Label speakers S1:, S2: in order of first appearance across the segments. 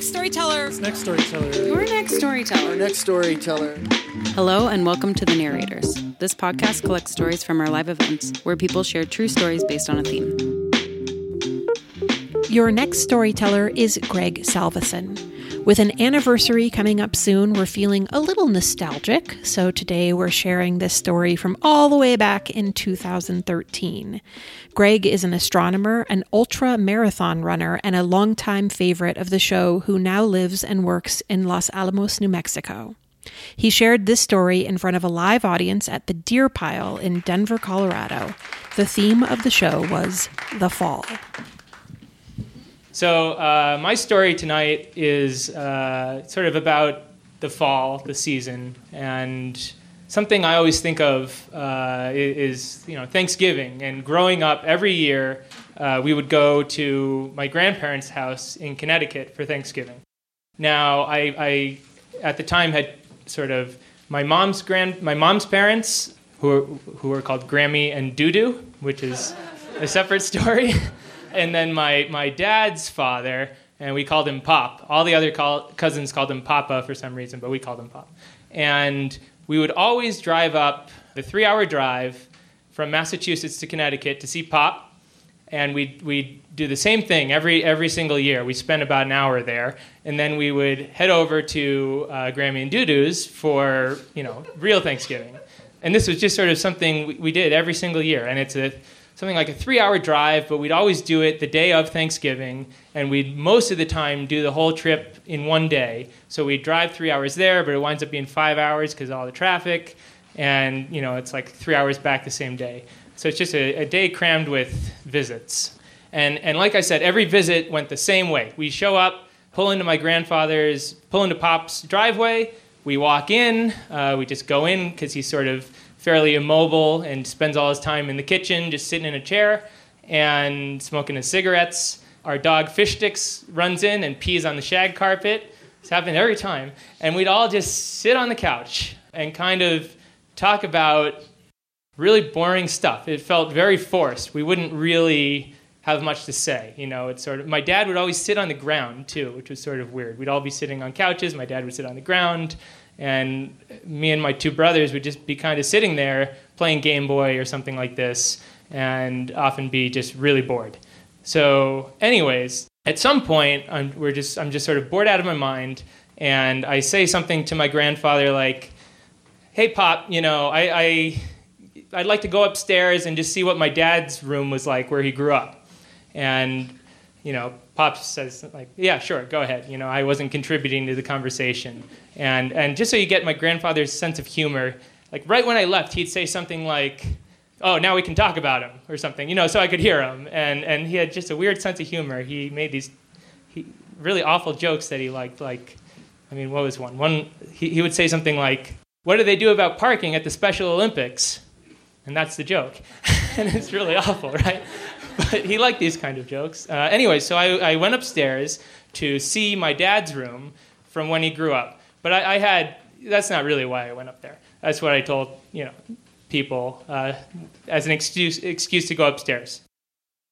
S1: next storyteller.
S2: Next storyteller.
S3: Your next storyteller.
S2: Our next storyteller.
S3: Hello and welcome to The Narrators. This podcast collects stories from our live events where people share true stories based on a theme.
S1: Your next storyteller is Greg Salvesen. With an anniversary coming up soon, we're feeling a little nostalgic, so today we're sharing this story from all the way back in 2013. Greg is an astronomer, an ultra marathon runner, and a longtime favorite of the show who now lives and works in Los Alamos, New Mexico. He shared this story in front of a live audience at the Deer Pile in Denver, Colorado. The theme of the show was the fall.
S4: So, uh, my story tonight is uh, sort of about the fall, the season, and something I always think of uh, is you know Thanksgiving. And growing up, every year uh, we would go to my grandparents' house in Connecticut for Thanksgiving. Now, I, I at the time had sort of my mom's grand, my mom's parents, who were, who were called Grammy and Doodoo, which is a separate story. and then my, my dad's father, and we called him Pop. All the other call, cousins called him Papa for some reason, but we called him Pop. And we would always drive up the three hour drive from Massachusetts to Connecticut to see Pop. And we'd, we'd do the same thing every, every single year. We spent about an hour there. And then we would head over to uh, Grammy and Doodoo's for, you know, real Thanksgiving. And this was just sort of something we, we did every single year. And it's a, something like a three hour drive, but we'd always do it the day of Thanksgiving, and we'd most of the time do the whole trip in one day. So we'd drive three hours there, but it winds up being five hours because all the traffic, and you know it's like three hours back the same day. So it's just a, a day crammed with visits. And, and like I said, every visit went the same way. We show up, pull into my grandfather's, pull into Pop's driveway. We walk in. Uh, we just go in because he's sort of fairly immobile and spends all his time in the kitchen, just sitting in a chair and smoking his cigarettes. Our dog Fish Sticks runs in and pees on the shag carpet. It's happened every time. And we'd all just sit on the couch and kind of talk about really boring stuff. It felt very forced. We wouldn't really have much to say. You know, it's sort of my dad would always sit on the ground too, which was sort of weird. We'd all be sitting on couches. My dad would sit on the ground and me and my two brothers would just be kind of sitting there playing Game Boy or something like this, and often be just really bored. So, anyways, at some point, I'm, we're just I'm just sort of bored out of my mind, and I say something to my grandfather like, "Hey, Pop, you know, I, I I'd like to go upstairs and just see what my dad's room was like where he grew up," and you know, Pop says like, "Yeah, sure, go ahead." You know, I wasn't contributing to the conversation, and and just so you get my grandfather's sense of humor, like right when I left, he'd say something like, "Oh, now we can talk about him," or something, you know, so I could hear him, and and he had just a weird sense of humor. He made these he, really awful jokes that he liked, like, I mean, what was one? One he, he would say something like, "What do they do about parking at the Special Olympics?" And that's the joke, and it's really awful, right? But he liked these kind of jokes. Uh, anyway, so I, I, went upstairs to see my dad's room from when he grew up. But I, I, had, that's not really why I went up there. That's what I told, you know, people uh, as an excuse, excuse to go upstairs.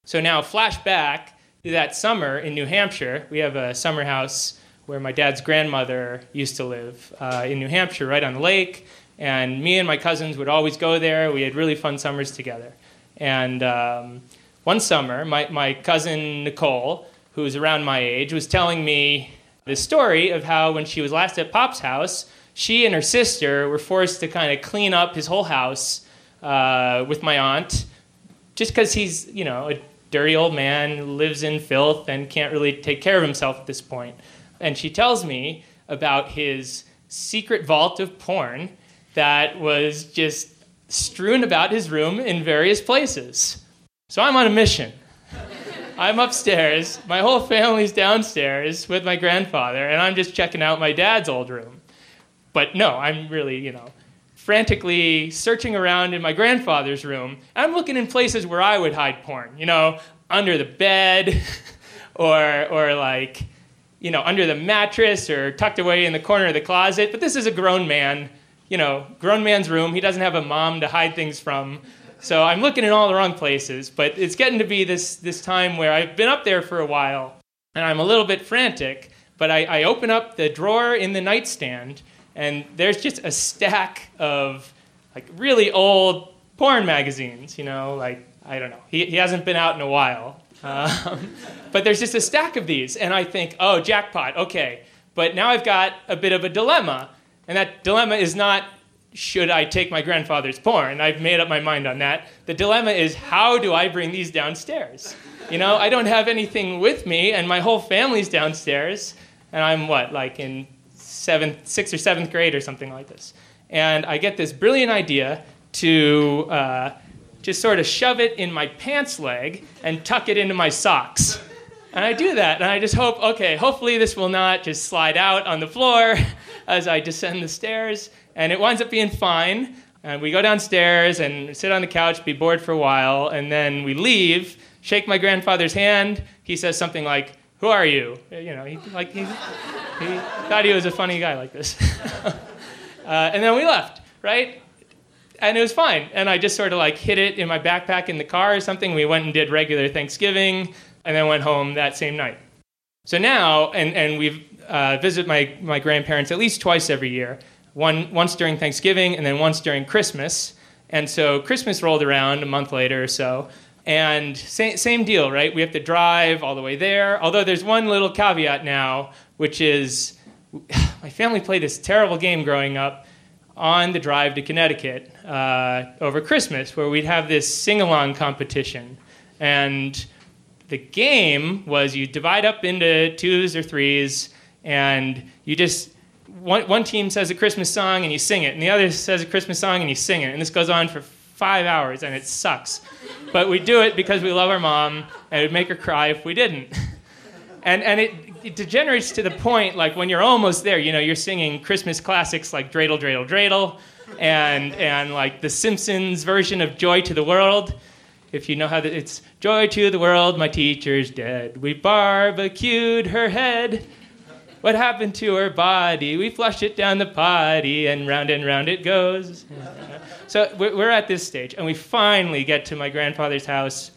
S4: So now, flashback to that summer in New Hampshire. We have a summer house where my dad's grandmother used to live uh, in New Hampshire, right on the lake. And me and my cousins would always go there. We had really fun summers together. And um, one summer, my, my cousin Nicole, who was around my age, was telling me this story of how when she was last at Pop's house, she and her sister were forced to kind of clean up his whole house uh, with my aunt, just because he's, you know, a dirty old man, lives in filth, and can't really take care of himself at this point. And she tells me about his secret vault of porn that was just strewn about his room in various places. So I'm on a mission. I'm upstairs, my whole family's downstairs with my grandfather, and I'm just checking out my dad's old room. But no, I'm really, you know, frantically searching around in my grandfather's room. I'm looking in places where I would hide porn, you know, under the bed or or like, you know, under the mattress or tucked away in the corner of the closet. But this is a grown man, you know, grown man's room. He doesn't have a mom to hide things from. So I'm looking in all the wrong places, but it's getting to be this, this time where I've been up there for a while and I'm a little bit frantic, But I, I open up the drawer in the nightstand, and there's just a stack of like really old porn magazines. You know, like I don't know. He, he hasn't been out in a while. Um, but there's just a stack of these, and I think, oh, jackpot, okay. But now I've got a bit of a dilemma, and that dilemma is not should I take my grandfather's porn? I've made up my mind on that. The dilemma is how do I bring these downstairs? You know, I don't have anything with me, and my whole family's downstairs, and I'm what, like in seventh, sixth or seventh grade or something like this. And I get this brilliant idea to uh, just sort of shove it in my pants leg and tuck it into my socks. And I do that, and I just hope, okay, hopefully this will not just slide out on the floor as I descend the stairs. And it winds up being fine. And we go downstairs and sit on the couch, be bored for a while, and then we leave, shake my grandfather's hand. He says something like, Who are you? You know, he, like he, he thought he was a funny guy like this. uh, and then we left, right? and it was fine. And I just sort of like hid it in my backpack in the car or something. We went and did regular Thanksgiving and then went home that same night. So now, and, and we've uh, visit my, my grandparents at least twice every year, one, once during Thanksgiving and then once during Christmas. And so Christmas rolled around a month later or so. And same, same deal, right? We have to drive all the way there. Although there's one little caveat now, which is my family played this terrible game growing up on the drive to Connecticut uh, over Christmas, where we'd have this sing along competition. And the game was you divide up into twos or threes, and you just, one, one team says a Christmas song and you sing it, and the other says a Christmas song and you sing it. And this goes on for five hours, and it sucks. But we do it because we love our mom, and it would make her cry if we didn't. And, and it, it degenerates to the point like when you're almost there, you know, you're singing Christmas classics like Dreidel, Dreidel, Dreidel, and and like the Simpsons version of Joy to the World. If you know how that it's Joy to the World, my teacher's dead. We barbecued her head. What happened to her body? We flushed it down the potty, and round and round it goes. So we're at this stage, and we finally get to my grandfather's house.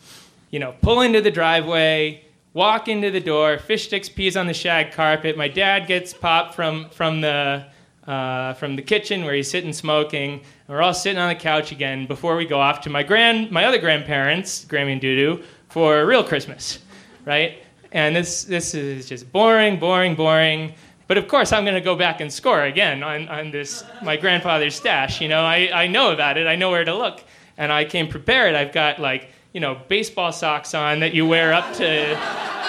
S4: You know, pull into the driveway walk into the door, fish sticks pees on the shag carpet. My dad gets popped from, from, the, uh, from the kitchen where he's sitting smoking. And we're all sitting on the couch again before we go off to my, grand, my other grandparents, Grammy and Dudu, for real Christmas, right? And this, this is just boring, boring, boring. But of course, I'm going to go back and score again on, on this, my grandfather's stash. You know, I, I know about it, I know where to look. And I came prepared. I've got like you know, baseball socks on that you wear up to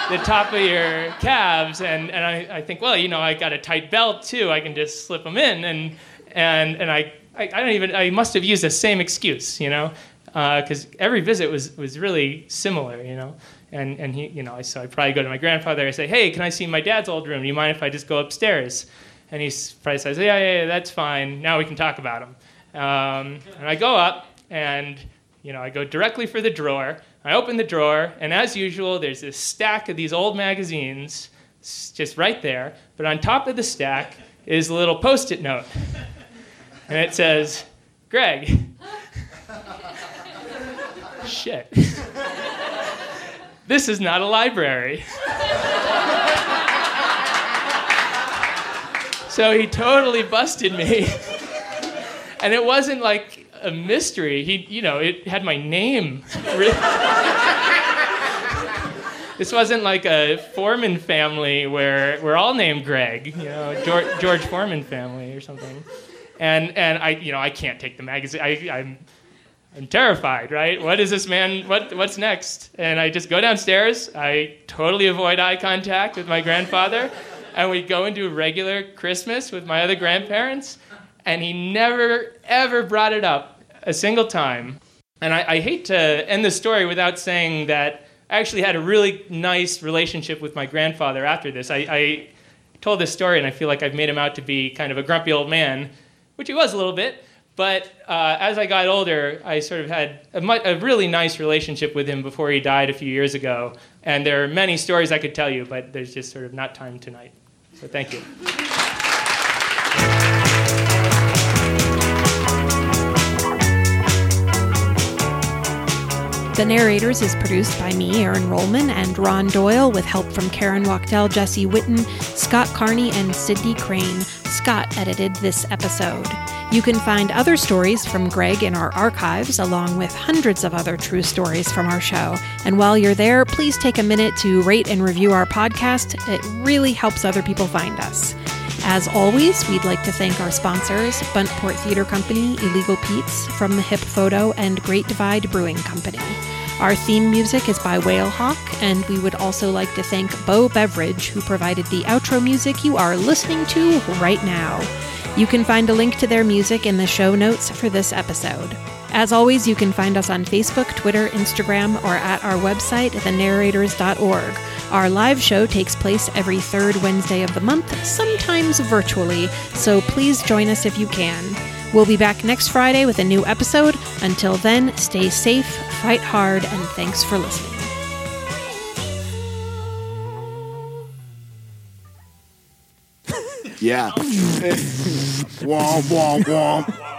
S4: the top of your calves. And, and I, I think, well, you know, I got a tight belt too. I can just slip them in. And, and, and I, I, I don't even, I must have used the same excuse, you know, because uh, every visit was, was really similar, you know. And, and he, you know, so I probably go to my grandfather. I say, hey, can I see my dad's old room? Do you mind if I just go upstairs? And he probably says, yeah, yeah, yeah that's fine. Now we can talk about him. Um, and I go up, and you know, I go directly for the drawer. I open the drawer, and as usual, there's this stack of these old magazines just right there. But on top of the stack is a little post it note. And it says, Greg. Shit. This is not a library. so he totally busted me. and it wasn't like a mystery. He, you know, it had my name. this wasn't like a Foreman family where we're all named Greg, you know, George, George Foreman family or something. And and I, you know, I can't take the magazine. I, I'm I'm terrified, right? What is this man? What what's next? And I just go downstairs. I totally avoid eye contact with my grandfather, and we go and do regular Christmas with my other grandparents. And he never ever brought it up a single time. And I, I hate to end the story without saying that I actually had a really nice relationship with my grandfather after this. I, I told this story and I feel like I've made him out to be kind of a grumpy old man, which he was a little bit. But uh, as I got older, I sort of had a, a, really nice relationship with him before he died a few years ago. And there are many stories I could tell you, but there's just sort of not time tonight. So thank you.
S1: The Narrators is produced by me, Aaron Rollman, and Ron Doyle, with help from Karen Wachtel, Jesse Witten, Scott Carney, and Sydney Crane. Scott edited this episode. You can find other stories from Greg in our archives, along with hundreds of other true stories from our show. And while you're there, please take a minute to rate and review our podcast. It really helps other people find us. As always, we'd like to thank our sponsors Buntport Theater Company, Illegal Pete's, From the Hip Photo, and Great Divide Brewing Company. Our theme music is by Whalehawk, and we would also like to thank Beau Beverage, who provided the outro music you are listening to right now. You can find a link to their music in the show notes for this episode. As always, you can find us on Facebook, Twitter, Instagram, or at our website, thenarrators.org. Our live show takes place every third Wednesday of the month, sometimes virtually, so please join us if you can. We'll be back next Friday with a new episode. Until then, stay safe, fight hard, and thanks for listening.
S5: Yeah. womp, womp, womp.